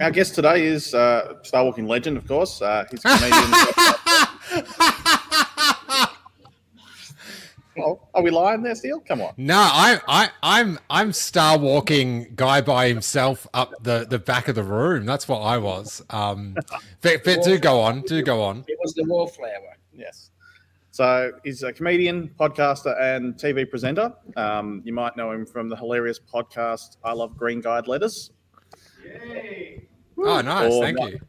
our guest today is uh, Star Walking legend, of course. Uh, he's a comedian. oh, are we lying there, Steele? Come on. No, I, I, I'm, I'm Star Walking guy by himself up the, the back of the room. That's what I was. Um, but, but do go on, do go on. It was the wallflower. Yes. So he's a comedian, podcaster, and TV presenter. Um, you might know him from the hilarious podcast "I Love Green Guide Letters." Oh, nice, Or thank might- you.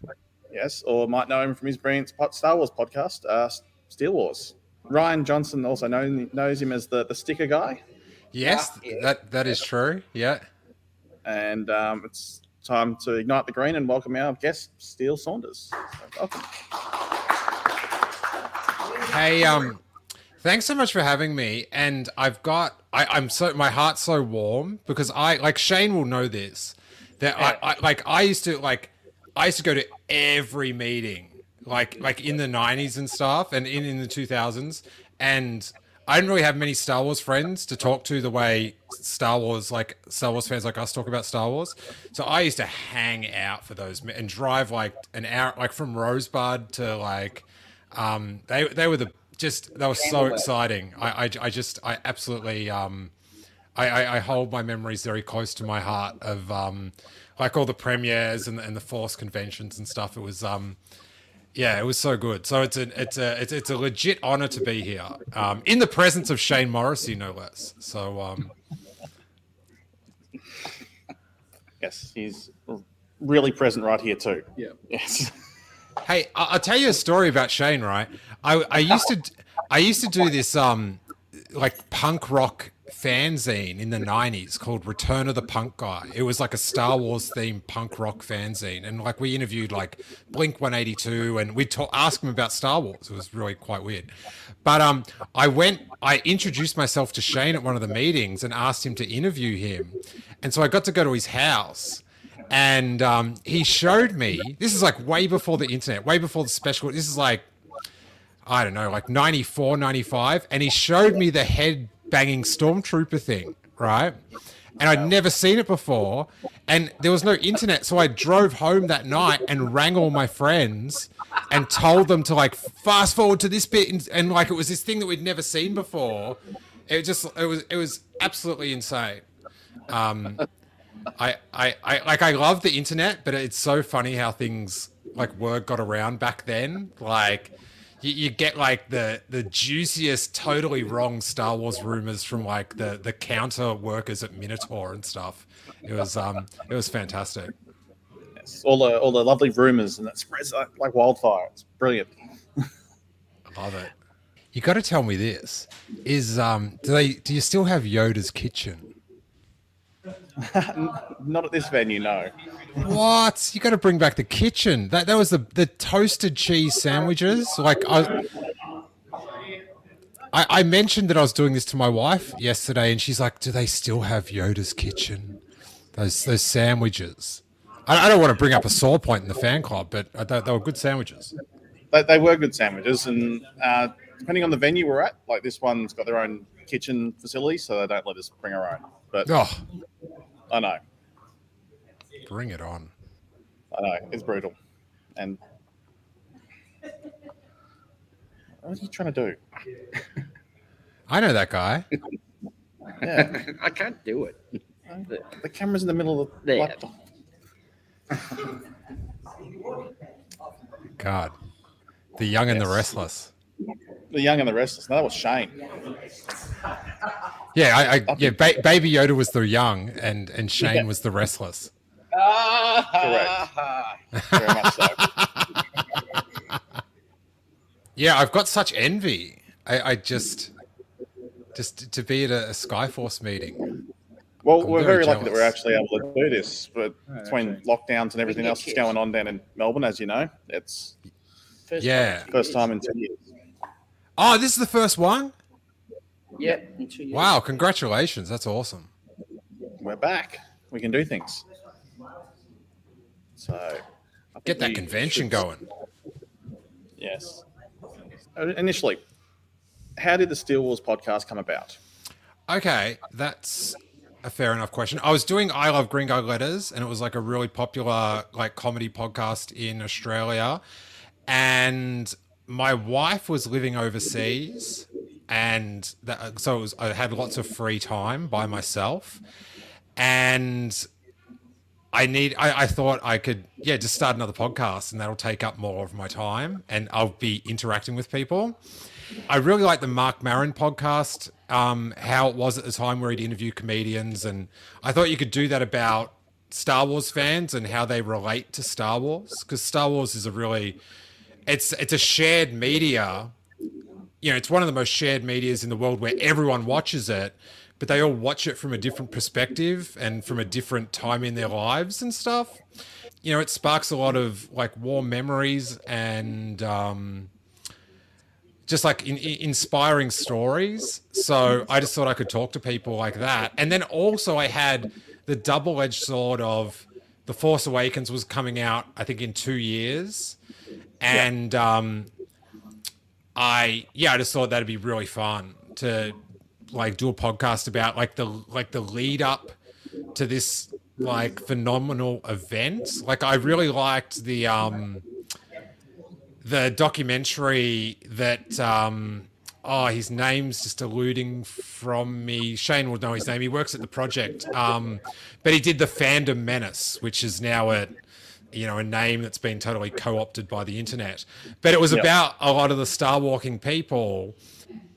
Yes, or might know him from his brilliant Star Wars podcast, uh, Steel Wars. Rian Johnson also know, knows him as the, the sticker guy, Yes, Yeah. that that is true. Yeah. and um, it's time to ignite the green and welcome our guest, Steele Saunders. So welcome. Hey, um, thanks so much for having me. And I've got, I, I'm so, my heart's so warm because I, like Shane will know this, that I, I, like, I used to, like, I used to go to every meeting, like, like in the 90s and stuff and in, in the 2000s. And I didn't really have many Star Wars friends to talk to the way Star Wars, like Star Wars fans like us talk about Star Wars. So I used to hang out for those and drive like an hour, like from Rosebud to like, um, they they were the just they were so exciting. I, I I just I absolutely um, I, I I hold my memories very close to my heart of um, like all the premieres and and the Force conventions and stuff. It was um. Yeah, it was so good. So it's a it's a it's, it's a legit honor to be here, um, in the presence of Shane Morrissey, no less. So um, Yes, he's really present right here too. Yeah. Yes. Hey, I- I'll tell you a story about Shane. Right, I, I used to, I used to do this um, like punk rock fanzine in the '90s called Return of the Punk Guy. It was like a Star Wars themed punk rock fanzine, and like we interviewed like Blink 182, and we talk, ask them about Star Wars. It was really quite weird. But um, I went, I introduced myself to Shane at one of the meetings and asked him to interview him, and so I got to go to his house and um, he showed me this is like way before the internet way before the special this is like i don't know like 94 95 and he showed me the head banging stormtrooper thing right? And i'd never seen it before. And there was no internet so i drove home that night and rang all my friends and told them to like fast forward to this bit and, and like it was this thing that we'd never seen before. It just it was it was absolutely insane. Um I, I, I like I love the internet, but it's so funny how things like word got around back then. Like you, you get like the the juiciest, totally wrong Star Wars rumors from like the the counter workers at Minotaur and stuff. It was um it was fantastic. yes. All the all the lovely rumors and that spreads like, like wildfire. It's brilliant. I love it. You got to tell me this: is um do they do you still have Yoda's kitchen? Not at this venue, no. What? You got to bring back the kitchen. That that was the the toasted cheese sandwiches. Like I, I, I mentioned that I was doing this to my wife yesterday, and she's like, "Do they still have Yoda's kitchen? Those those sandwiches." I, I don't want to bring up a sore point in the fan club, but I, they, they were good sandwiches. They, they were good sandwiches, and uh, depending on the venue we're at, like this one's got their own kitchen facility, so they don't let us bring our own. But Oh, I know, bring it on! I know, it's brutal. And what are you trying to do? I know that guy. Yeah, I can't do it. the, the camera's in the middle of the There. laptop. God, the young and the restless. The young and the restless. No, that was Shane. Yeah, I, I yeah. Ba- Baby Yoda was the young, and and Shane Yeah. was the restless. Ah, Very much so. Yeah, I've got such envy. I, I just, just to be at a, a Skyforce meeting. Well, I'm we're very very, lucky that we're actually able to do this, but between lockdowns and everything else that's going on down in Melbourne, as you know, it's First Yeah. time in two first years. time in ten years. Oh, this is the first one. Yeah, in two years. Wow, congratulations! That's awesome. We're back. We can do things. So Get that convention should- going. Yes. Uh, Initially, how did the Steel Wars podcast come about? Okay, that's a fair enough question. I was doing I Love Green Guide Letters, and it was like a really popular like comedy podcast in Australia. And my wife was living overseas, and that, so was, I had lots of free time by myself, and I need. I, I, thought I could, yeah, just start another podcast, and that'll take up more of my time, and I'll be interacting with people. I really like the Marc Maron podcast. Um, how it was at the time where he'd interview comedians, and I thought you could do that about Star Wars fans and how they relate to Star Wars because Star Wars is a really it's it's a shared media. You know, it's one of the most shared medias in the world where everyone watches it, but they all watch it from a different perspective and from a different time in their lives and stuff. You know, it sparks a lot of like warm memories and um, just like in, in inspiring stories. So I just thought I could talk to people like that. And then also I had the double edged sword of The Force Awakens was coming out, I think, in two years and yeah. um, I yeah, I just thought that'd be really fun to like do a podcast about like the like the lead up to this like phenomenal event. Like I really liked the um the documentary that um oh his name's just eluding from me. Shane will know his name. He works at the project. Um but he did the fandom menace, which is now at you know a name that's been totally co-opted by the internet. But it was yep. about a lot of the star walking people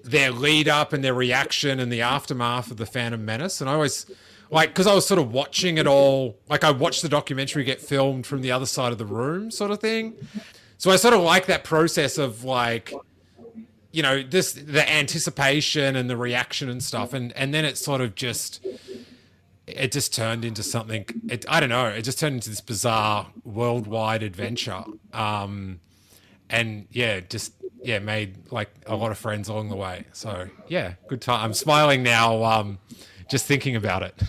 their lead up and their reaction and the aftermath of the phantom menace. And i always like because i was sort of watching it all like i watched the documentary get filmed from the other side of the room sort of thing. So i sort of like that process of like you know this the anticipation and the reaction and stuff. And and then it sort of just it just turned into something. It, I don't know. It just turned into this bizarre worldwide adventure. Um, and yeah, just yeah, made like a lot of friends along the way. So yeah, good time. I'm smiling now, um, just thinking about it.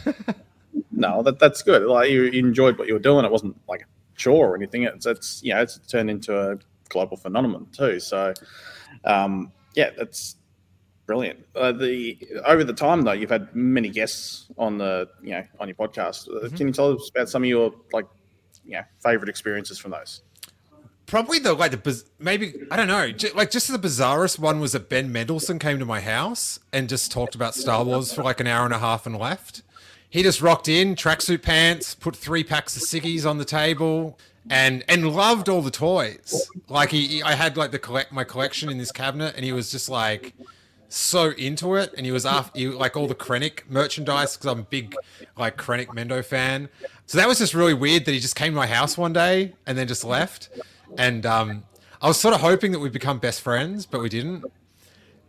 no, that that's good. Like you, enjoyed what you were doing. It wasn't like a chore or anything. It's it's you know it's turned into a global phenomenon too. So um, yeah, that's Brilliant. Uh, the over the time though, you've had many guests on the you know on your podcast. Uh, mm-hmm. Can you tell us about some of your like you know favorite experiences from those? Probably the like the maybe I don't know like just the bizarrest one was that Ben Mendelsohn came to my house and just talked about Star Wars for like an hour and a half and left. He just rocked in, tracksuit pants, put three packs of ciggies on the table, and and loved all the toys. Like he, I had like the collect my collection in this cabinet, and he was just like so into it, and he was after you like all the Krennic merchandise because I'm a big like Krennic Mendo fan. So that was just really weird that he just came to my house one day and then just left. And um, I was sort of hoping that we'd become best friends, but we didn't.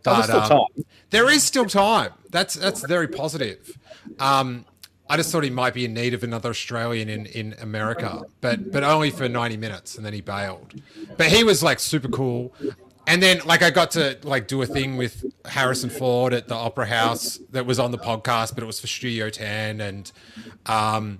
But um, there is still time. That's that's very positive. Um, I just thought he might be in need of another Australian in, in America, but but only for 90 minutes, and then he bailed. But he was like super cool and then like I got to like do a thing with Harrison Ford at the Opera House that was on the podcast, but it was for Studio 10 and um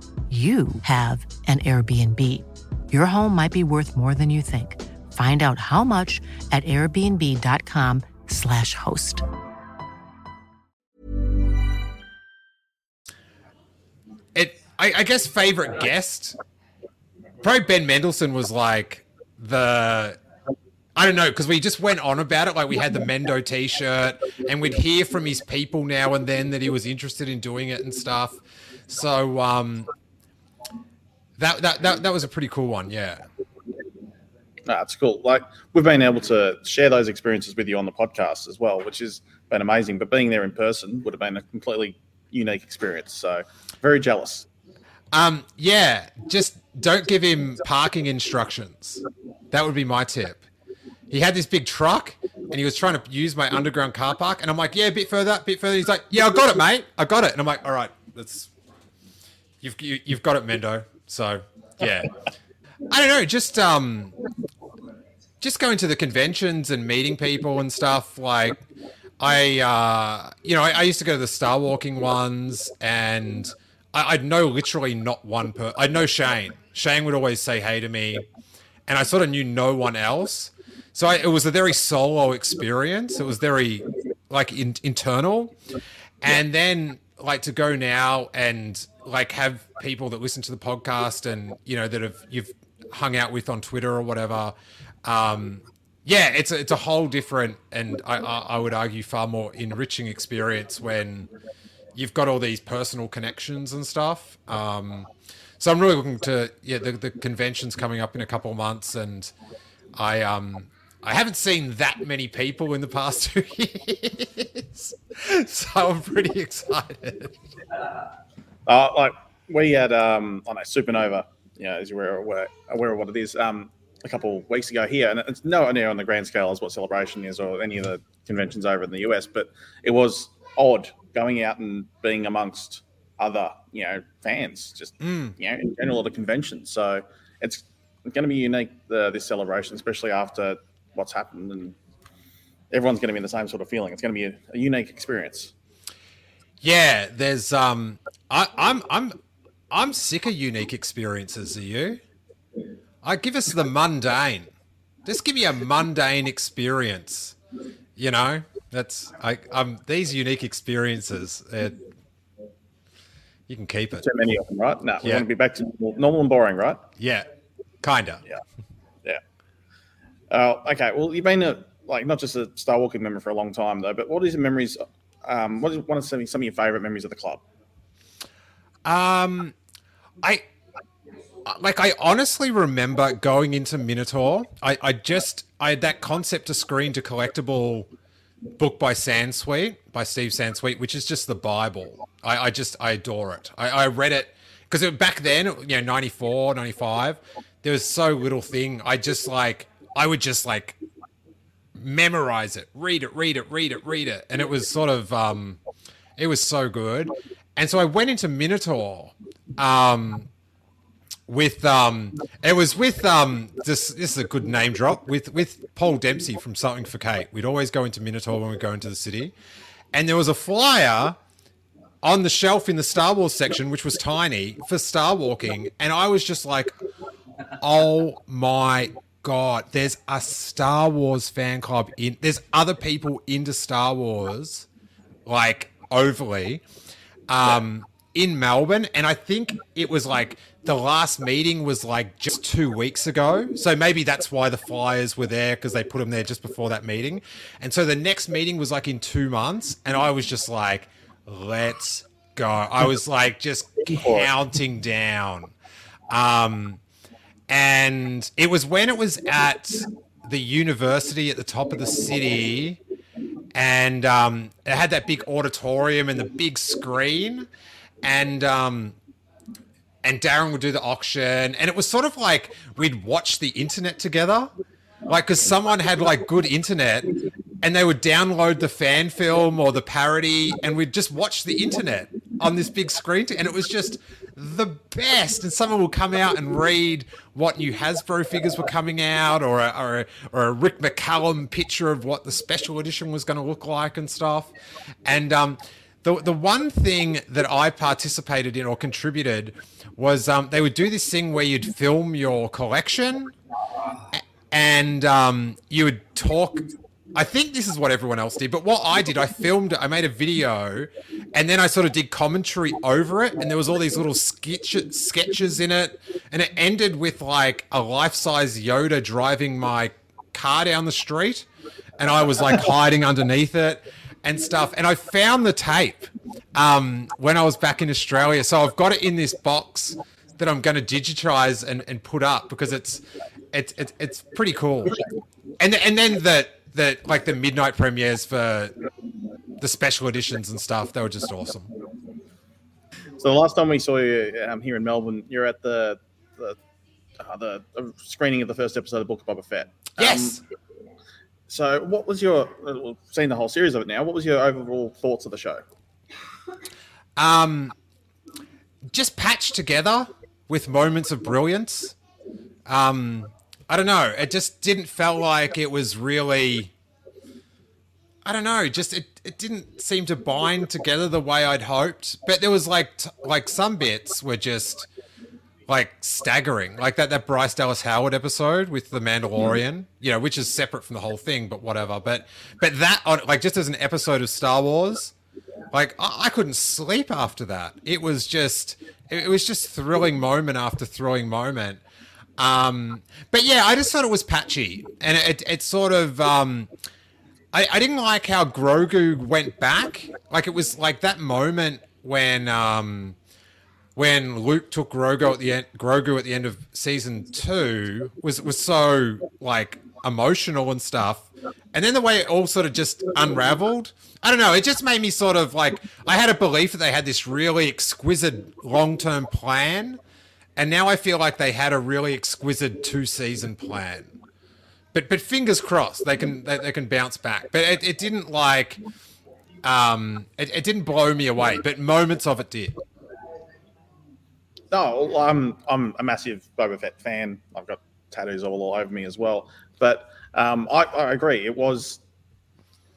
you have an Airbnb. Your home might be worth more than you think. Find out how much at airbnb.com/slash host. It I, I guess favorite guest. Probably Ben Mendelsohn was like the I don't know because we just went on about it. Like we had the Mendo T-shirt, and we'd hear from his people now and then that he was interested in doing it and stuff. So um, that that that, that was a pretty cool one. Yeah. That's cool. Like we've been able to share those experiences with you on the podcast as well, which has been amazing. But being there in person would have been a completely unique experience. So very jealous. Um, yeah, just don't give him parking instructions. That would be my tip. He had this big truck, and he was trying to use my underground car park, and I'm like, yeah, a bit further, a bit further. He's like, yeah, I got it, mate, I got it, and I'm like, all right, that's you've you, have you have got it, Mendo. So yeah, I don't know, just um, just going to the conventions and meeting people and stuff like. I, uh, you know, I, I used to go to the Star Walking ones, and I, I'd know literally not one per. I'd know Shane. Shane would always say hey to me, and I sort of knew no one else. So I, it was a very solo experience. It was very like in, internal, and then like to go now and like have people that listen to the podcast and you know that have you've hung out with on Twitter or whatever. Um, yeah, it's a, it's a whole different and I, I, would argue far more enriching experience when you've got all these personal connections and stuff. Um, so I'm really looking to yeah the, the convention's coming up in a couple of months and I um I haven't seen that many people in the past two years, so I'm pretty excited. Uh, like we had um on a Supanova, you know, as you're aware, aware of what it is, um, a couple weeks ago here, and it's nowhere near on the grand scale as what celebration is or any of the conventions over in the US, but it was odd going out and being amongst other, you know, fans, just mm. you know, in general at a convention. So it's going to be unique the, this celebration, especially after what's happened, and everyone's going to be in the same sort of feeling. It's going to be a, a unique experience. Yeah, there's um, I, I'm I'm I'm sick of unique experiences. Are you? I give us the mundane. Just give me a mundane experience. You know, that's I um these unique experiences. It, you can keep it. Too many of them, right? No, we yeah. want to be back to normal and boring, right? Yeah, kinda. Yeah, yeah. Uh, okay, well, you've been a like not just a Star Walking member for a long time though, but what is your memories? Um, what is one of some, some of your favorite memories of the club? Um, I like I honestly remember going into Minotaur. I, I just I had that concept to screen to collectible book by Sansweet by Steve Sansweet, which is just the Bible. I, I just I adore it. I, I read it because back then, you know, 94, 95, there was so little thing. I just like I would just like memorize it, read it, read it, read it, read it, and it was sort of um, it was so good. And so I went into Minotaur. Um, with um it was with um this this is a good name drop with with Paul Dempsey from Something for Kate. We'd always go into Minotaur when we go into the city. And there was a flyer on the shelf in the Star Wars section, which was tiny, for Star Walking. And I was just like, oh my God, there's a Star Wars fan club in there's other people into Star Wars, like overly. Um in Melbourne, and I think it was like the last meeting was like just two weeks ago. So maybe that's why the flyers were there because they put them there just before that meeting. And so the next meeting was like in two months, and I was just like, let's go. I was like just counting down. Um, and it was when it was at the university at the top of the city, and um, it had that big auditorium and the big screen and um, and Darren would do the auction, and it was sort of like we'd watch the internet together, like because someone had like good internet, and they would download the fan film or the parody, and we'd just watch the internet on this big screen, and it was just the best. And someone would come out and read what new Hasbro figures were coming out, or a, or a, or a Rick McCallum picture of what the special edition was going to look like and stuff, and um the the one thing that I participated in or contributed was um, they would do this thing where you'd film your collection and um, you would talk. I think this is what everyone else did, but what I did, I filmed, it, I made a video, and then I sort of did commentary over it, and there was all these little sketch, sketches in it, and it ended with like a life-size Yoda driving my car down the street, and I was like hiding underneath it and stuff. And I found the tape um, when I was back in Australia. So I've got it in this box that I'm going to digitize and, and put up because it's it's it's, it's pretty cool. And and then the the like the midnight premieres for the special editions and stuff. They were just awesome. So the last time we saw you um, here in Melbourne, you're at the the, uh, the screening of the first episode of Book of Boba Fett. Yes. Um, So, what was your uh, seeing the whole series of it now? What was your overall thoughts of the show? Um, just patched together with moments of brilliance. Um, I don't know. It just didn't feel like it was really. I don't know. Just it, it didn't seem to bind together the way I'd hoped. But there was like t- like some bits were just like staggering, like that that Bryce Dallas Howard episode with the Mandalorian, mm. you know, which is separate from the whole thing, but whatever. But but that on like just as an episode of Star Wars, like I, I couldn't sleep after that. It was just it, it was just thrilling moment after thrilling moment. Um, but yeah, I just thought it was patchy, and it it, sort of um. I, I didn't like how Grogu went back. Like it was like that moment when um when Luke took Grogu at the end, Grogu at the end of season two was was so like emotional and stuff, and then the way it all sort of just unraveled. I don't know. It just made me sort of like I had a belief that they had this really exquisite long term plan, and now I feel like they had a really exquisite two season plan. But but fingers crossed they can they, they can bounce back. But it, it didn't like um it, it didn't blow me away, but moments of it did. No, I'm I'm a massive Boba Fett fan. I've got tattoos all over me as well. But um, I, I agree. It was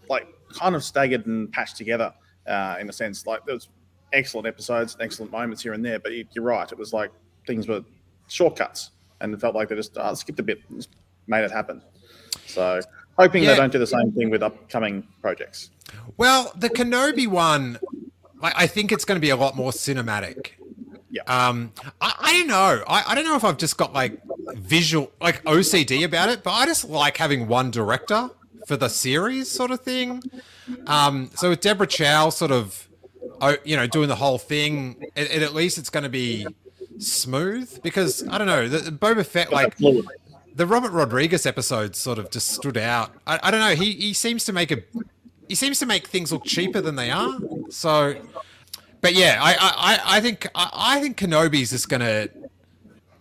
like kind of staggered and patched together uh, in a sense. Like there was excellent episodes, excellent moments here and there. But you're right. It was like things were shortcuts, and it felt like they just uh, skipped a bit, just made it happen. So hoping Yeah. they don't do the same thing with upcoming projects. Well, the Kenobi one, I, I think it's going to be a lot more cinematic. Yeah. Um, I, I don't know. I, I don't know if I've just got like visual, like OCD about it, but I just like having one director for the series sort of thing. Um, so with Deborah Chow sort of, oh, you know, doing the whole thing, it, it, at least it's going to be smooth because I don't know, the, Boba Fett, like the Robert Rodriguez episode sort of just stood out. I, I don't know. He he seems to make a he seems to make things look cheaper than they are. So, but yeah, I I, I- think I, I think Kenobi's just gonna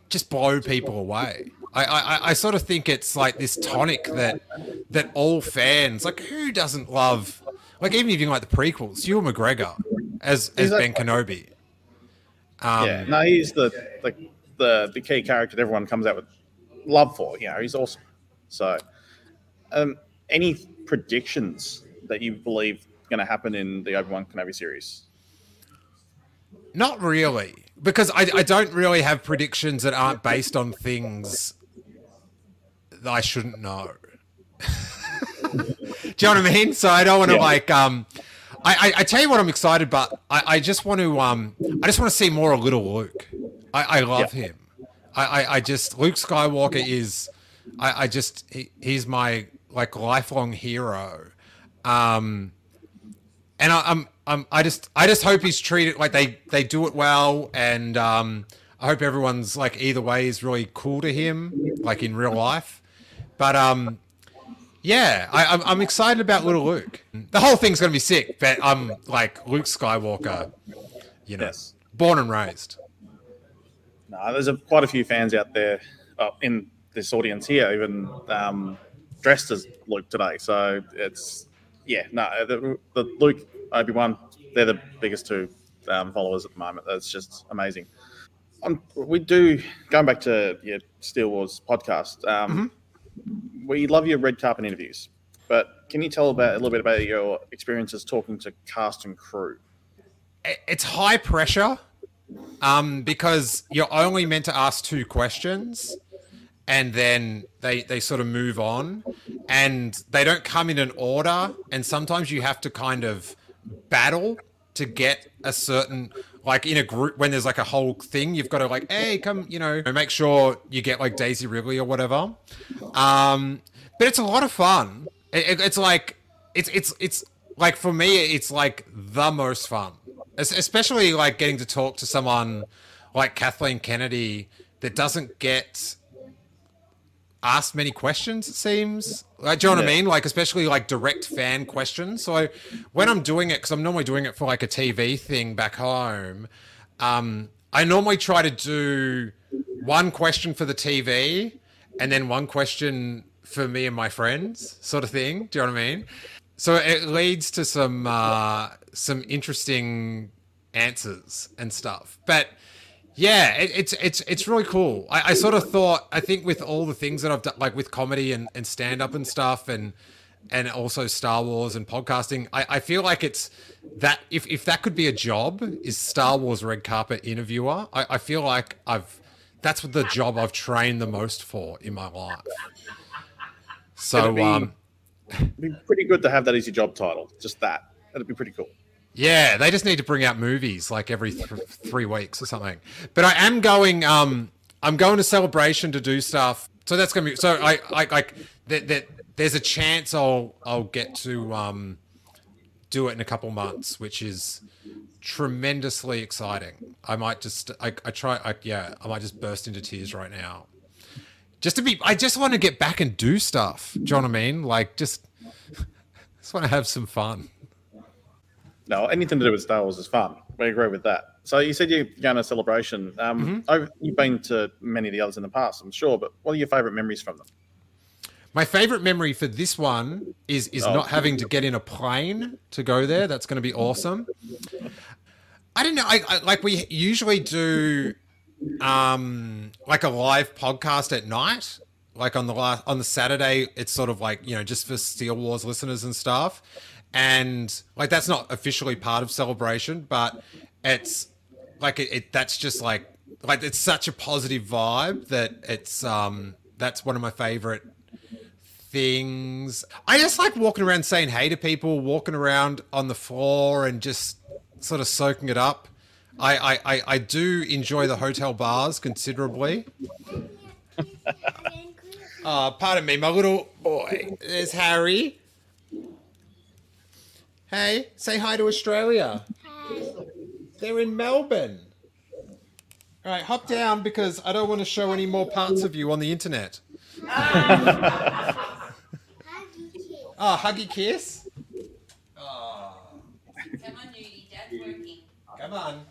just blow people away. I, I, I sort of think it's like this tonic that that all fans like who doesn't love like even if you like the prequels, Ewan McGregor as as that- Ben Kenobi. Um, yeah, no, he's the, the the the key character that everyone comes out with love for. You know, he's awesome. So, um, any predictions that you believe going to happen in the Obi Wan Kenobi series? Not really, because I, I don't really have predictions that aren't based on things that I shouldn't know. Do you know what I mean? So I don't want to Yeah. like um. I, I, I tell you what I'm excited, but I, I just want to um I just want to see more of little Luke. I, I love Yeah. him. I, I, I just Luke Skywalker is I, I just he, he's my like lifelong hero. Um and I, I'm, I'm, I just, I just hope he's treated like they, they do it well, and um, I hope everyone's like either way is really cool to him, like in real life. But um, yeah, I, I'm, I'm excited about little Luke. The whole thing's gonna be sick, but I'm like Luke Skywalker, you know, Yes. born and raised. No, there's a, quite a few fans out there uh, in this audience here, even um, dressed as Luke today. So it's yeah, no, the, the Luke Obi Wan, they're the biggest two um, followers at the moment. That's just amazing. Um, we do going back to your Steel Wars podcast. Um, We love your red carpet interviews, but can you tell about a little bit about your experiences talking to cast and crew? it's high pressure um, because you're only meant to ask two questions and then they they sort of move on and they don't come in an order and sometimes you have to kind of battle to get a certain like in a group when there's like a whole thing you've got to like hey come you know make sure you get like daisy ridley or whatever. Um but it's a lot of fun. It, it- it's like it's it's it's like for me it's like the most fun. Es- especially like getting to talk to someone like kathleen kennedy that doesn't get asked many questions it seems like do you know what i mean like especially like direct fan questions so when i'm doing it because i'm normally doing it for like a tv thing back home um i normally try to do one question for the tv and then one question for me and my friends, sort of thing. Do you know what I mean? So it leads to some uh, some interesting answers and stuff. But yeah, it, it's it's it's really cool. I, I, sort of thought I think with all the things that I've done, like with comedy and, and stand up and stuff, and and also Star Wars and podcasting, I, I feel like it's that if if that could be a job, is Star Wars red carpet interviewer. I, I feel like I've that's the job I've trained the most for in my life. So be, um, it'd be pretty good to have that as your job title. Just that. That'd be pretty cool. Yeah, they just need to bring out movies like every th- three weeks or something. But I am going. Um, I'm going to celebration to do stuff. So that's gonna be. So I, I like that. that there's a chance I'll I'll get to um, do it in a couple months, which is tremendously exciting. I might just I, I try I, yeah I might just burst into tears right now. Just to be, I just want to get back and do stuff. Do you know what I mean? Like just, just want to have some fun. No, anything to do with Star Wars is fun. We agree with that. So you said you're going to celebration. Um, mm-hmm. You've been to many of the others in the past, I'm sure. But what are your favourite memories from them? My favorite memory for this one is is oh. not having to get in a plane to go there. That's going to be awesome. I don't know. I, I, like we usually do, um, like a live podcast at night. Like on the last on the Saturday, it's sort of like you know just for Steel Wars listeners and stuff, and like that's not officially part of celebration, but it's like it, it that's just like like it's such a positive vibe that it's um that's one of my favorite things. I just like walking around saying hey to people, walking around on the floor and just sort of soaking it up. I, I, I, do enjoy the hotel bars considerably. uh, pardon me, my little boy. There's Harry. Hey, say hi to Australia. Hi. They're in Melbourne. All right, hop down because I don't want to show any more parts of you on the internet. Huggy kiss. Oh, huggy kiss. Oh. Come on, Nudie. Dad's working. Come on.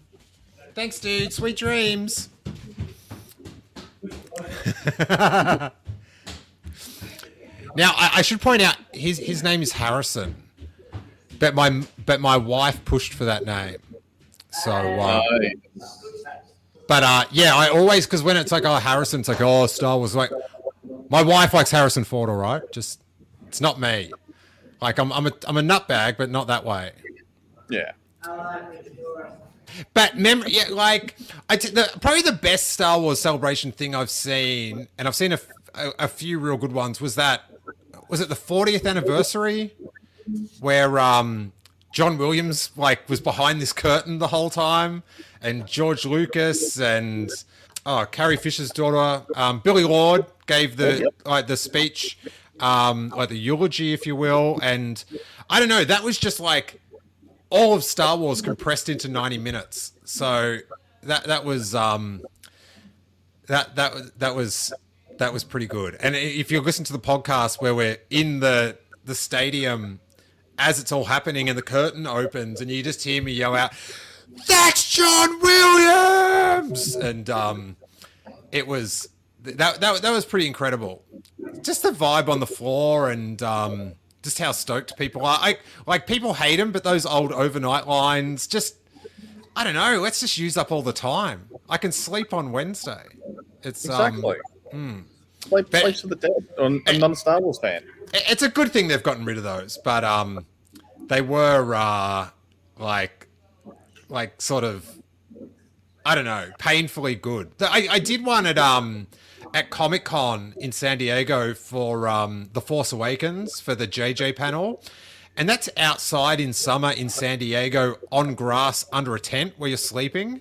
Thanks, dude. Sweet dreams. now, I, I, should point out his his name is Harrison, but my but my wife pushed for that name. So, uh, but uh, yeah, I always because when it's like oh Harrison, it's like oh Star Wars. Like my wife likes Harrison Ford, all right. Just it's not me. Like I'm, I'm a, I'm a nutbag, but not that way. Yeah. But memory, yeah, like I t- the, probably the best Star Wars celebration thing I've seen, and I've seen a, a, a few real good ones. Was that was it the 40th anniversary where um, John Williams like was behind this curtain the whole time, and George Lucas and oh Carrie Fisher's daughter, um, Billie Lourd gave the like the speech um, like the eulogy, if you will. And I don't know, that was just like all of Star Wars compressed into 90 minutes. So that that was um, that that that was that was pretty good. And if you listen to the podcast where we're in the the stadium as it's all happening and the curtain opens and you just hear me yell out, "That's John Williams!" and um, it was that that that was pretty incredible. Just the vibe on the floor and um, just how stoked people are. I like people hate him, but those old overnight lines just I don't know. Let's just use up all the time. I can sleep on Wednesday. It's um, exactly. Um, hmm. Play Place for the Dead. I'm, I'm not a Star Wars fan. It's a good thing they've gotten rid of those, but um, they were uh, like, like sort of, I don't know, painfully good. I, I did one at um, at Comic Con in San Diego for um, The Force Awakens for the JJ panel. And that's outside in summer in San Diego on grass under a tent where you're sleeping.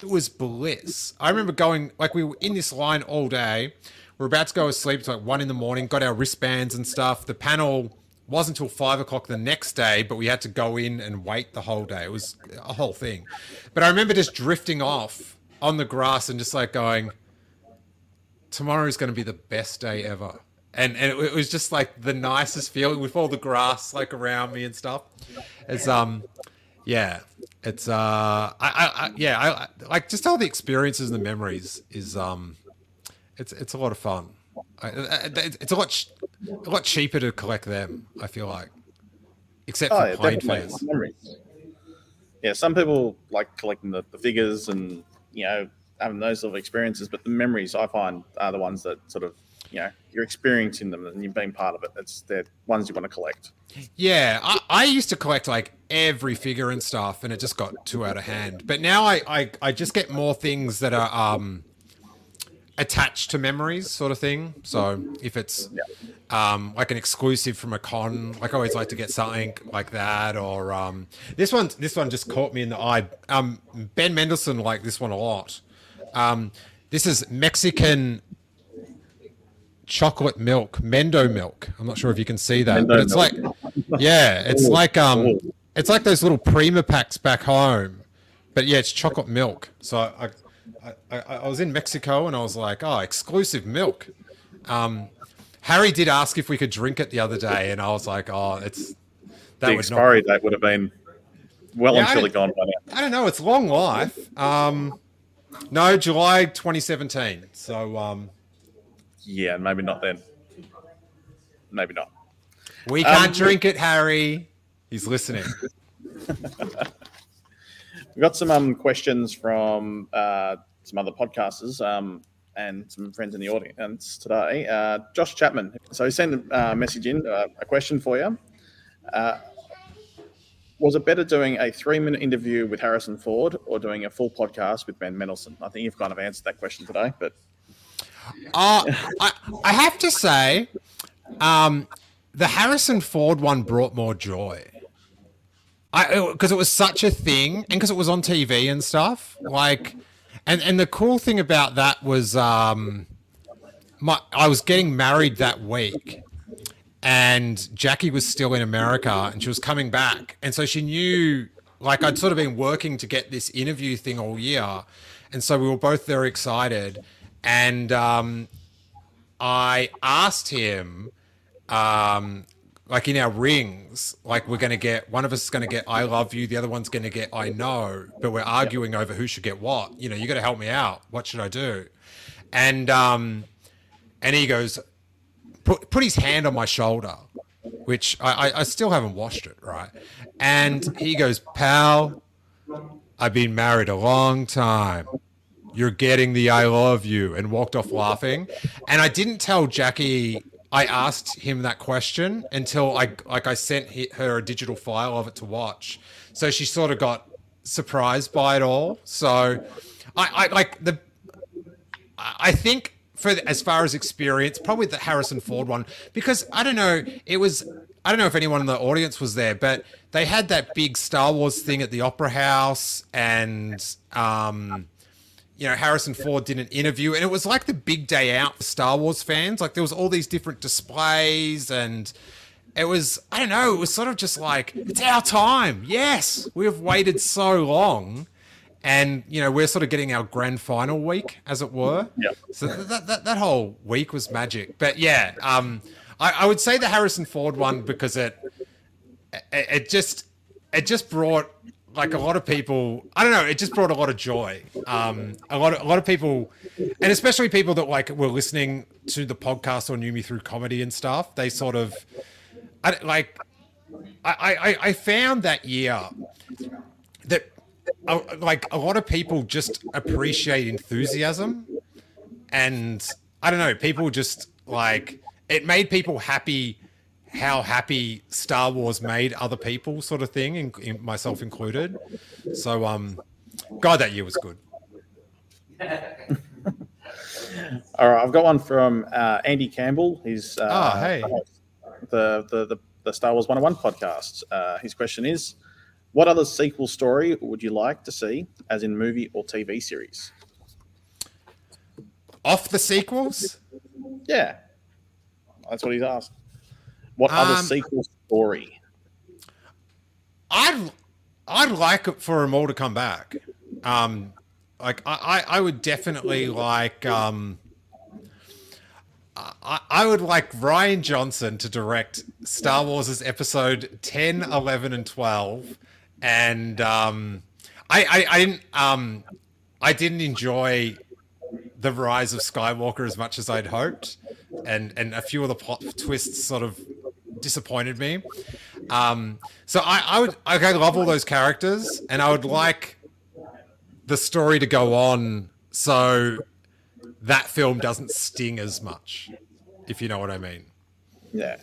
It was bliss. I remember going like we were in this line all day. We're about to go to sleep. It's like one in the morning. Got our wristbands and stuff. The panel wasn't until five o'clock the next day, but we had to go in and wait the whole day. It was a whole thing. But I remember just drifting off on the grass and just like going, tomorrow is going to be the best day ever. And, and it, was just like the nicest feeling with all the grass like around me and stuff. It's um, yeah, it's uh, I, I, I yeah, I, I like just all the experiences and the memories is um, it's it's a lot of fun. It's a lot a lot cheaper to collect them. I feel like, except for oh, yeah. Yeah, some people like collecting the, the figures and you know having those sort of experiences, but the memories I find are the ones that sort of you know you're experiencing them and you've been part of it. It's the ones you want to collect. Yeah, I, I, used to collect like every figure and stuff, and it just got too out of hand. But now I I, I just get more things that are um attached to memories, sort of thing. So if it's um, like an exclusive from a con, like I always like to get something like that. Or um, this one, this one just caught me in the eye. Um, ben Mendelsohn liked this one a lot. Um, this is Mexican chocolate milk, Mendo milk. I'm not sure if you can see that, Mendo but it's milk. like, yeah, it's like um, it's like those little Prima packs back home, but yeah, it's chocolate milk. So I, I, I, I was in Mexico and I was like, oh, exclusive milk. Um, Harry did ask if we could drink it the other day, and I was like, oh, it's that the expiry not... date would have been well yeah, and truly gone by now. I don't know. It's long life. Um, no, July 2017. So, um, yeah, maybe not then. Maybe not. We can't um, drink it, Harry. He's listening. We've got some um, questions from uh, some other podcasters um, and some friends in the audience today. Uh, Josh Chapman. So he sent a uh, message in, uh, a question for you. Uh, was it better doing a three minute interview with Harrison Ford or doing a full podcast with Ben Mendelsohn? I think you've kind of answered that question today, but. Uh, I, I have to say, um, the Harrison Ford one brought more joy. I because it was such a thing, and because it was on TV and stuff. Like, and and the cool thing about that was, um, my I was getting married that week, and Jackie was still in America and she was coming back. And so she knew, like, I'd sort of been working to get this interview thing all year. And so we were both very excited. And um, I asked him, um, like in our rings, like we're going to get one of us is going to get I love you, the other one's going to get I know, but we're arguing over who should get what. You know, you got to help me out. What should I do? And um, and he goes, put, put his hand on my shoulder, which I, I, I still haven't washed it, right? And he goes, Pal, I've been married a long time. You're getting the I love you, and walked off laughing. And I didn't tell Jackie I asked him that question until I like I sent her a digital file of it to watch. So she sort of got surprised by it all. So I, I like the I think for as far as experience, probably the Harrison Ford one because I don't know, it was I don't know if anyone in the audience was there, but they had that big Star Wars thing at the Opera House, and um, you know Harrison Ford did an interview, and it was like the big day out for Star Wars fans. Like there was all these different displays and. It was, I don't know, it was sort of just like, it's our time. Yes, we have waited so long and you know we're sort of getting our grand final week, as it were. Yeah. So that, that that whole week was magic. But yeah, um, I, I would say the Harrison Ford one because it, it it just it just brought like a lot of people i don't know it just brought a lot of joy. Um a lot of a lot of people and especially people that like were listening to the podcast or knew me through comedy and stuff they sort of I, like I, I i found that year that like a lot of people just appreciate enthusiasm and i don't know people just like it made people happy how happy star wars made other people sort of thing in, in myself included so um god that year was good all right i've got one from uh, andy campbell he's uh, oh hey the, the the the star wars 101 podcast uh, his question is what other sequel story would you like to see, as in movie or TV series? Off the sequels? Yeah, that's what he's asked. What other Um, sequel story? I'd I'd like for them all to come back. Um, like I, I I would definitely like um. I, I would like Rian Johnson to direct Star Wars' episode 10, 11, and 12. And um, I, I, I didn't um, I didn't enjoy the rise of Skywalker as much as I'd hoped, and and a few of the plot twists sort of disappointed me. Um, so I, I would like I love all those characters, and I would like the story to go on so that film doesn't sting as much, if you know what I mean. Yeah,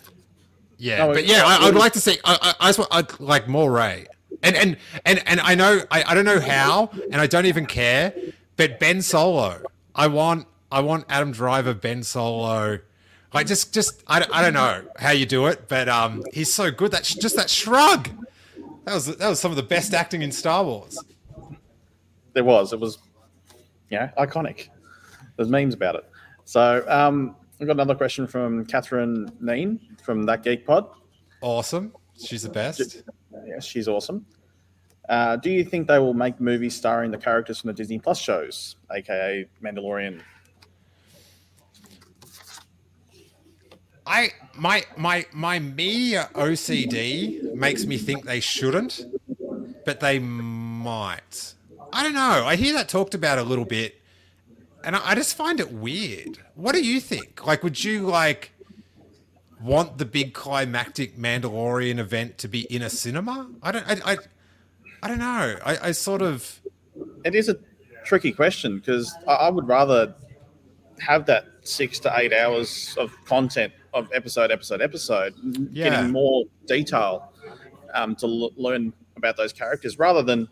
Yeah, Oh, but yeah, I, I'd like to see. I, I, I just want, I'd like more Rey, and and and and I know I, I don't know how, and I don't even care. But Ben Solo, I want I want Adam Driver, Ben Solo, like just just I, don't- I don't know how you do it, but um, he's so good. That sh- just that shrug, that was that was some of the best acting in Star Wars. there was. It was, yeah, iconic. There's memes about it. So um, I've got another question from Catherine Neen from That Geek Pod. Awesome, she's the best. Yeah, she's awesome. Uh, do you think they will make movies starring the characters from the Disney Plus shows, aka Mandalorian? I my my my media OCD makes me think they shouldn't, but they might. I don't know. I hear that talked about a little bit, and I, I just find it weird. What do you think? Like, would you like want the big climactic Mandalorian event to be in a cinema? I don't. I. I, I don't know. I, I sort of. It is a tricky question because I, I would rather have that six to eight hours of content of episode, episode, episode, Yeah. getting more detail um, to l- learn about those characters rather than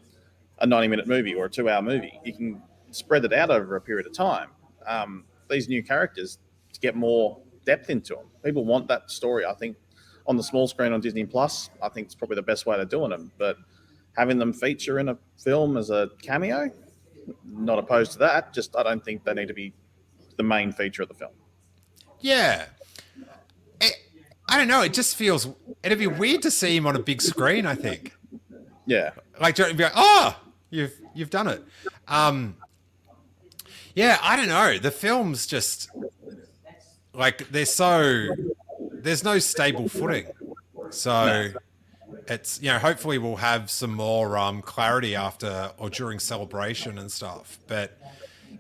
a 90 minute movie or a two hour movie. You can spread it out over a period of time. Um, these new characters to get more depth into them. People want that story. I think on the small screen on Disney Plus, I think it's probably the best way to doing them. But having them feature in a film as a cameo, not opposed to that. Just I don't think they need to be the main feature of the film. Yeah. I don't know. It just feels. It'd be weird to see him on a big screen. I think. Yeah, like be like, oh, you've you've done it. Um, yeah, I don't know. The film's just like they're so there's no stable footing. So it's you know hopefully we'll have some more um, clarity after or during celebration and stuff. But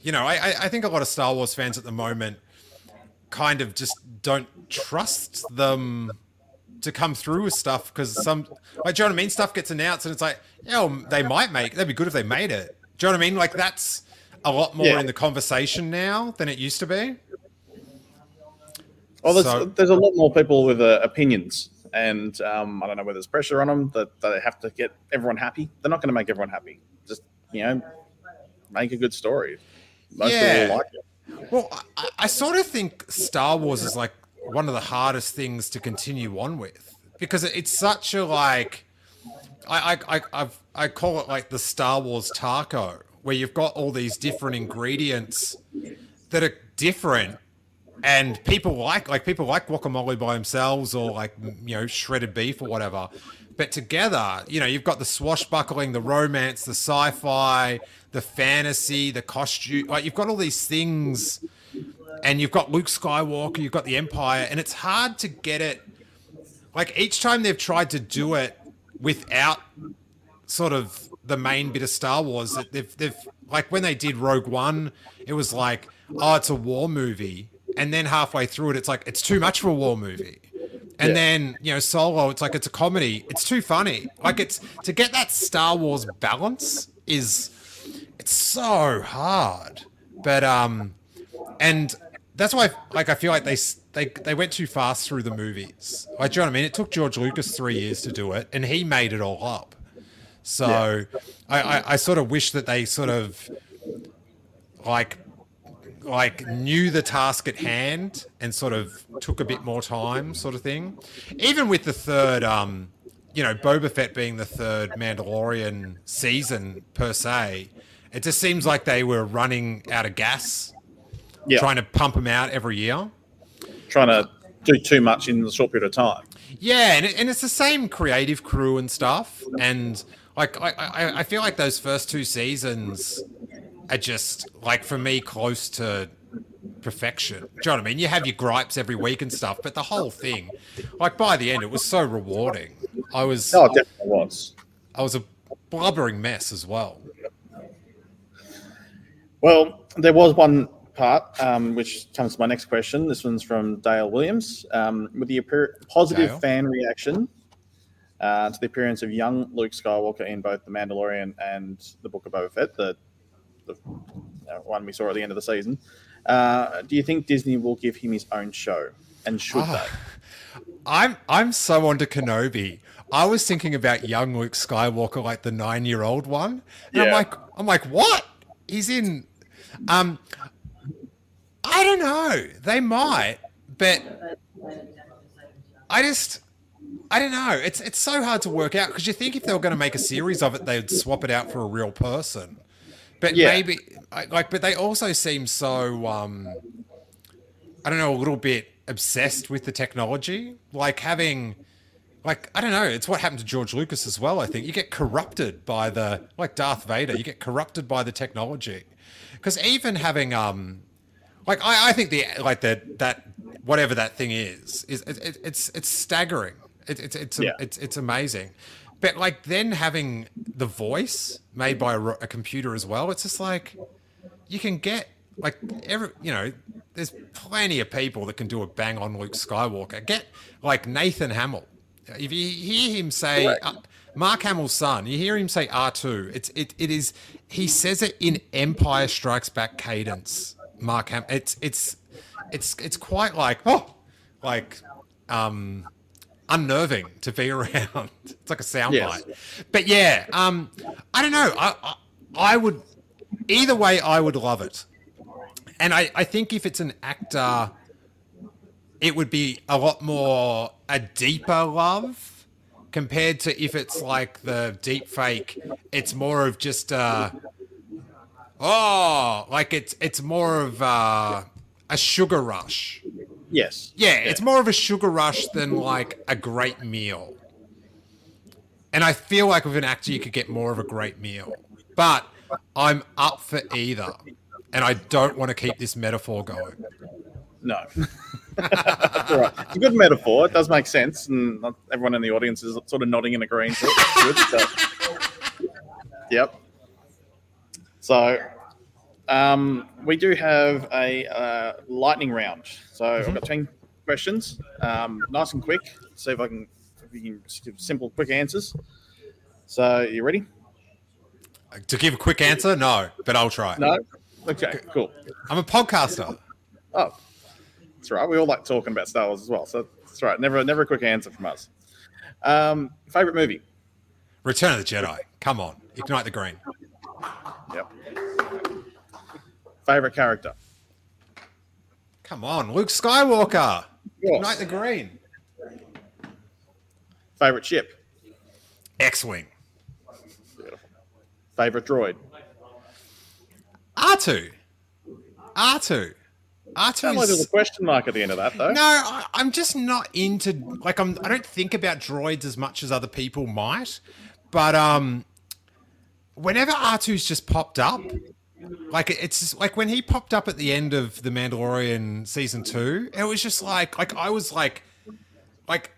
you know I- I think a lot of Star Wars fans at the moment kind of just don't trust them to come through with stuff because some like do you know what I mean? Stuff gets announced and it's like, yeah, well, they might make that'd be good if they made it. Do you know what I mean? Like that's a lot more Yeah. in the conversation now than it used to be. Well, there's, So- there's a lot more people with uh, opinions, and um, I don't know whether there's pressure on them that, that they have to get everyone happy. They're not going to make everyone happy. Just you know, make a good story. Most Yeah. people will like it. Well, I, I sort of think Star Wars is like one of the hardest things to continue on with. Because it's such a like I I I've, I call it like the Star Wars taco where you've got all these different ingredients that are different and people like like people like guacamole by themselves or like you know shredded beef or whatever but together you know you've got the swashbuckling the romance the sci-fi the fantasy the costume like you've got all these things and you've got luke skywalker you've got the empire and it's hard to get it like each time they've tried to do it without sort of the main bit of Star Wars that they've they've like when they did Rogue One, it was like, oh, it's a war movie. And then halfway through it, it's like it's too much for a war movie. And Yeah. then, you know, solo, it's like it's a comedy. It's too funny. Like it's to get that Star Wars balance is it's so hard. But um and that's why like I feel like they they they went too fast through the movies. Like do you know what I mean? It took George Lucas three years to do it, and he made it all up. So I, I I sort of wish that they sort of like like knew the task at hand and sort of took a bit more time, sort of thing. Even with the third um you know, Boba Fett being the third Mandalorian season per se, it just seems like they were running out of gas, Yeah, trying to pump them out every year. trying to do too much in a short period of time. Yeah, and, it, and it's the same creative crew and stuff. And like, I, I, I feel like those first two seasons are just like for me close to perfection. Do you know what I mean? You have your gripes every week and stuff, but the whole thing, like by the end, it was so rewarding. I was, it definitely was. I was a blubbering mess as well. Well, there was one part um, which comes to my next question. This one's from Dale Williams. Um, with the appear- positive Dale? fan reaction uh, to the appearance of young Luke Skywalker in both The Mandalorian and The Book of Boba Fett, the, the uh, one we saw at the end of the season, uh, do you think Disney will give him his own show? And should Ah. they? I'm I'm so onto Kenobi. I was thinking about young Luke Skywalker, like the nine year old one. And I'm like, I'm like, what? He's in. Um, I don't know. They might, but I just, I don't know. It's it's so hard to work out because you think if they were going to make a series of it, they'd swap it out for a real person. But Yeah. maybe, like, but they also seem so. Um, I don't know, a little bit obsessed with the technology, like having, like I don't know, it's what happened to George Lucas as well. I think you get corrupted by the like Darth Vader, you get corrupted by the technology, because even having um, like I, I think the like that that whatever that thing is is it, it, it's it's staggering. It, it's it's Yeah. it's it's amazing. But like then having the voice made by a, a computer as well, it's just like you can get like every you know there's plenty of people that can do a bang on Luke Skywalker. Get like Nathan Hamill. If you hear him say uh, Mark Hamill's son, you hear him say R two. It's it it is he says it in Empire Strikes Back cadence. Mark Ham. It's it's it's it's quite like oh like um unnerving to be around. It's like a soundbite. Yes. But yeah, um, I don't know. I, I I would either way. I would love it, and I I think if it's an actor, it would be a lot more a deeper love compared to if it's like the deep fake. It's more of just uh oh, like it's it's more of uh, a sugar rush. Yes. Yeah, it's more of a sugar rush than like a great meal. And I feel like with an actor, you could get more of a great meal. But I'm up for either. And I don't want to keep this metaphor going. No. That's all right. It's a good metaphor. It does make sense, and not everyone in the audience is sort of nodding and agreeing to good. So, yep. So, um, we do have a uh, lightning round. So I've got ten questions, um, nice and quick. See if I can, if you can give simple, quick answers. So, you ready? To give a quick answer, no, but I'll try. No. Okay. Cool. I'm a podcaster. Oh, that's right. We all like talking about Star Wars as well. So that's right. Never, never a quick answer from us. Um, favorite movie? Return of the Jedi. Come on. Ignite the green. Yep. Favorite character? Come on. Luke Skywalker. Ignite the green. Favorite ship? X Wing. Favorite droid? R2. R2. Sound like there's a R2 question mark at the end of that, though. No, I, I'm just not into like I'm. I don't think about droids as much as other people might, but um, whenever R2's just popped up, like it's just, like when he popped up at the end of the Mandalorian season two, it was just like like I was like like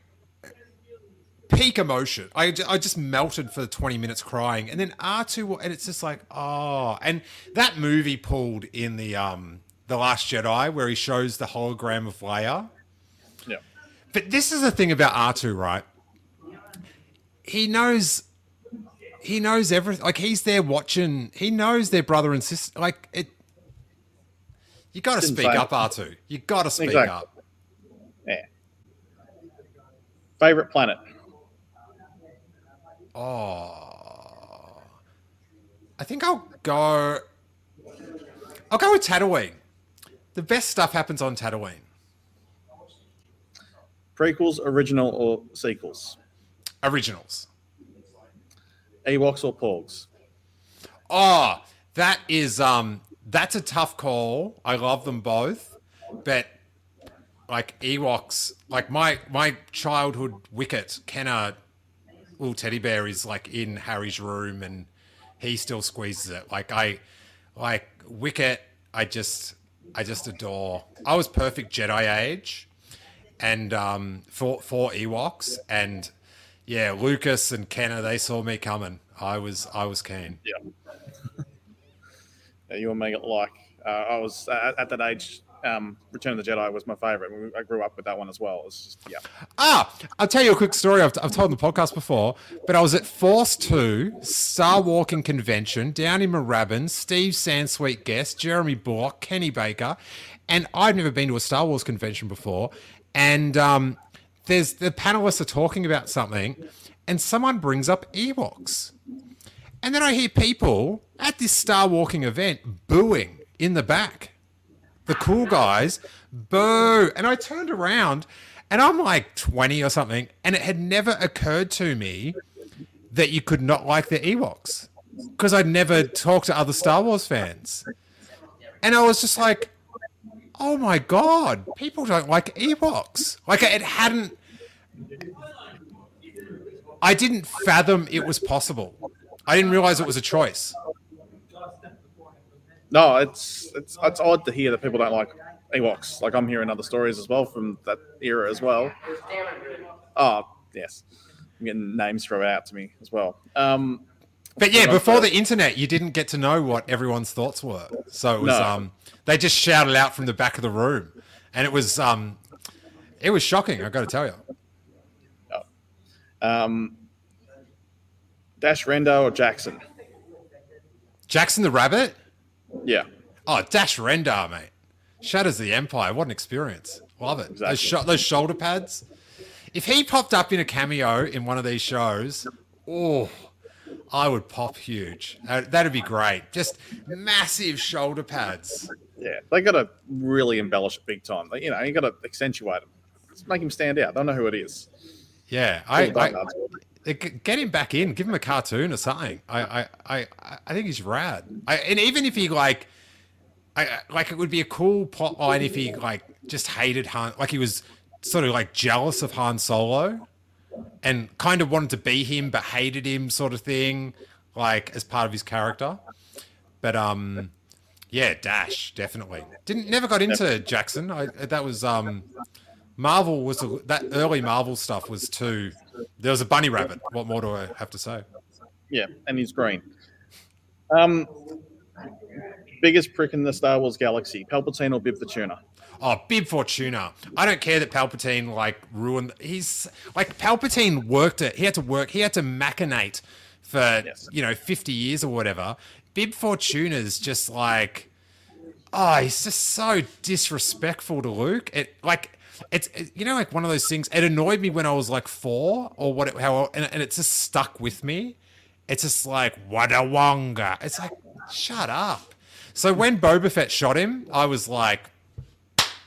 peak emotion. I, I just melted for 20 minutes crying. And then R2 and it's just like, oh, and that movie pulled in the um the last Jedi where he shows the hologram of Leia. Yeah. But this is the thing about R2, right? He knows he knows everything. Like he's there watching. He knows their brother and sister. Like it. You got to speak up, it. R2. You got to speak Exactly. up. Yeah. Favorite planet? Oh, I think I'll go. I'll go with Tatooine. The best stuff happens on Tatooine. Prequels, original, or sequels? Originals. Ewoks or Porgs? Oh, that is um that's a tough call. I love them both, but like Ewoks, like my my childhood Wicket, Kenner, little teddy bear is like in Harry's room and he still squeezes it. Like I, like Wicket, I just I just adore. I was perfect Jedi age, and um for for Ewoks and yeah, Lucas and Kenner they saw me coming. I was I was keen. Yeah. yeah you will make it like uh, I was at, at that age. Um, Return of the Jedi was my favorite. I grew up with that one as well. Just yeah. Ah, I'll tell you a quick story I've, I've told in the podcast before, but I was at Force 2 Star Walking Convention down in Moorabbin, Steve Sansweet guest, Jeremy Bulloch, Kenny Baker, and I'd never been to a Star Wars convention before. And um, there's the panelists are talking about something, and someone brings up Ewoks. And then I hear people at this Star Walking event booing in the back. The cool guys boo. And I turned around and I'm like 20 or something, and it had never occurred to me that you could not like the Ewoks because I'd never talked to other Star Wars fans. And I was just like, oh my God, people don't like Ewoks. Like it hadn't. I didn't fathom it was possible. I didn't realize it was a choice. No, it's it's it's odd to hear that people don't like Ewoks. Like I'm hearing other stories as well from that era as well. Oh yes, I'm getting names thrown out to me as well. Um, but yeah, before the internet, you didn't get to know what everyone's thoughts were. So it was no. um, they just shouted out from the back of the room, and it was um, it was shocking. I got to tell you. Oh. Um, Dash Rendar or Jaxxon? Jaxxon the Rabbit. Yeah. Oh, Dash Rendar, mate. Shadows of the Empire. What an experience. Love it. Exactly. Those, sh- those shoulder pads. If he popped up in a cameo in one of these shows, oh, I would pop huge. Uh, that'd be great. Just massive shoulder pads. Yeah, they got to really embellish it big time. You know, you got to accentuate them. Just make him stand out. I don't know who it is. Yeah, I, I, get him back in. Give him a cartoon or something. I, I, I, I think he's rad. I, and even if he like, I like it would be a cool plot line if he like just hated Han, like he was sort of like jealous of Han Solo, and kind of wanted to be him but hated him, sort of thing, like as part of his character. But um, yeah, Dash definitely didn't never got into Jaxxon I, that was um Marvel was a, that early Marvel stuff was too. There was a bunny rabbit. What more do I have to say? Yeah, and he's green. Um, biggest prick in the Star Wars galaxy: Palpatine or Bib Fortuna? Oh, Bib Fortuna. I don't care that Palpatine like ruined. He's like Palpatine worked it. He had to work. He had to machinate for yes. you know fifty years or whatever. Bib Fortuna's just like. Oh, he's just so disrespectful to Luke. It like it's it, you know like one of those things. It annoyed me when I was like four or what? It, how and, and it just stuck with me. It's just like Wadawonga. It's like shut up. So when Boba Fett shot him, I was like,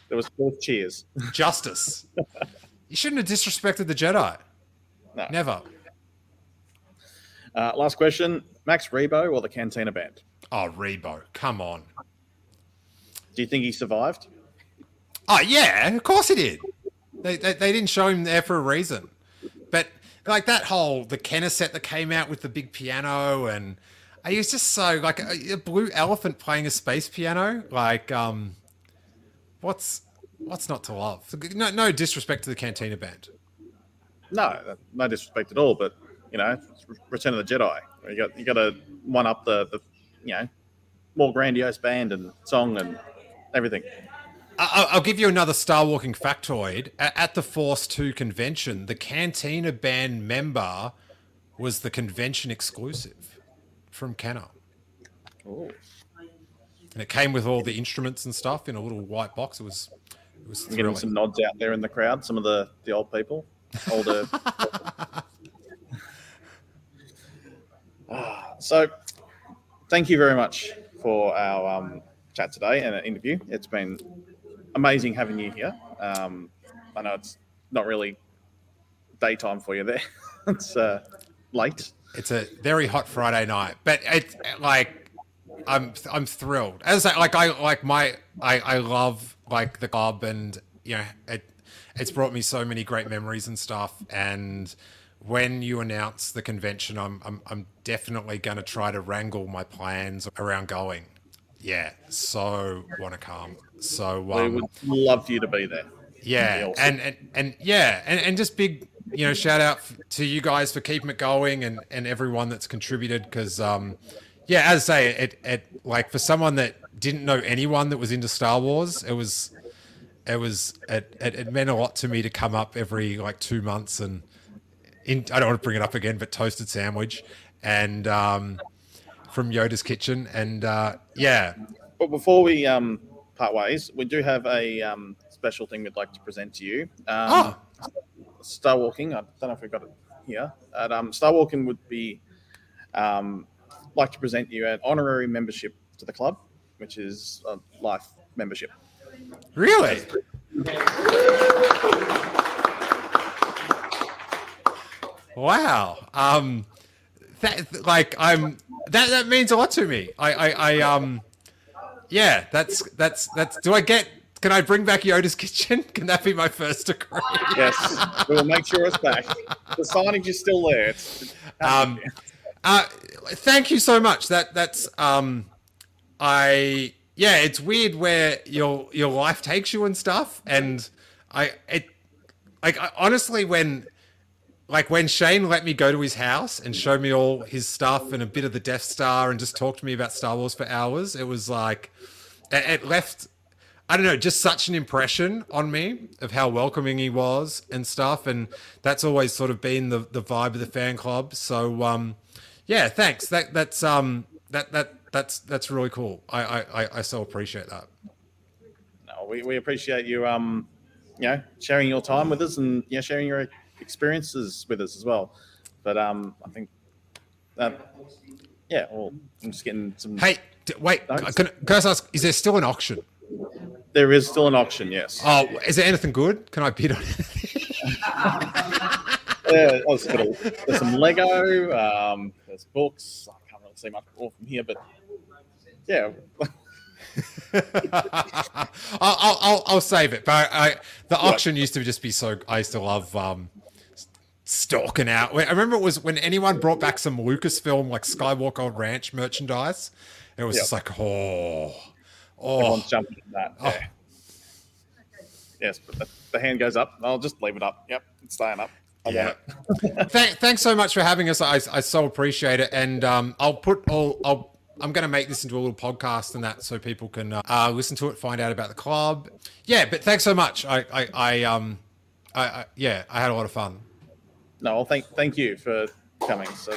there was both cheers. Justice. you shouldn't have disrespected the Jedi. No. Never. Uh, last question: Max Rebo or the Cantina Band? Oh, Rebo, come on. Do you think he survived? Oh yeah, of course he did. They, they, they didn't show him there for a reason. But like that whole the Kenner set that came out with the big piano and he was just so like a, a, blue elephant playing a space piano. Like um, what's what's not to love? No no disrespect to the Cantina band. No, no disrespect at all. But you know, Return of the Jedi. You got you got to one up the the you know more grandiose band and song and everything. I'll give you another Star Walking factoid. At the Force 2 convention, the Cantina band member was the convention exclusive from Kenner. Oh. And it came with all the instruments and stuff in a little white box. It was it was getting some nods out there in the crowd, some of the, the old people. Older. ah, so thank you very much for our um, chat today and an interview. It's been amazing having you here. Um, I know it's not really daytime for you there. it's uh, late. It's a very hot Friday night, but it's like I'm I'm thrilled. As I, like I like my I I love like the club and you know it it's brought me so many great memories and stuff and when you announce the convention I'm I'm I'm definitely going to try to wrangle my plans around going. Yeah, so want to come. So we um, would love for you to be there. yeah, awesome. and, and and yeah, and, and just big, you know, shout out to you guys for keeping it going and and everyone that's contributed because, um, yeah, as I say, it it like for someone that didn't know anyone that was into Star Wars, it was it was it, it, it meant a lot to me to come up every like two months and in I don't want to bring it up again, but toasted sandwich and um, from Yoda's kitchen and uh, yeah, But before we um, part ways, we do have a um, special thing we'd like to present to you. Um, Oh. Star Walking. I don't know if we've got it here. And, um, Star Walking would be um, like to present you an honorary membership to the club, which is a life membership. really. Wow. Um, that like I'm that that means a lot to me. I I, I um, yeah. That's that's that's. Do I get? Can I bring back Yoda's kitchen? Can that be my first degree? Yes, we will make sure it's back. The signage is still there. It's, Um, uh, thank you so much. That that's um, I yeah. It's weird where your your life takes you and stuff, and I it like I, honestly when like when Shane let me go to his house and show me all his stuff and a bit of the Death Star and just talk to me about Star Wars for hours, it was like it, it left. I don't know, just such an impression on me of how welcoming he was and stuff, and that's always sort of been the, the vibe of the fan club. So, um, yeah, thanks. That that's um that that that's that's really cool. I I, I- so appreciate that. no, we, we appreciate you um, you know, sharing your time with us and you know, sharing your experiences with us as well. But um, I think that yeah, well, I'm just getting some. Hey, d- wait, can, can I ask? Is there still an auction? There is still an auction, yes. Oh, is there anything good? Can I bid on it? Yeah, oh, there's, some Lego. Um, there's books. I can't really see much more from here, but yeah, I'll, I'll, I'll, save it. But I, the auction used to just be so. I used to love um, stalking out. I remember it was when anyone brought back some Lucasfilm like Skywalker Ranch merchandise. It was Yep. just like, oh, oh, everyone's jumping at that. Yeah. Yes, but the, the hand goes up. I'll just leave it up. Yep, it's staying up. I Yeah. Thank, thanks so much for having us. I, I so appreciate it, and um, I'll put all. I'll, I'm going to make this into a little podcast and that, so people can uh, uh, listen to it, find out about the club. Yeah, but thanks so much. I, I, I um, I, I, yeah, I had a lot of fun. No, well, thank thank you for coming. So.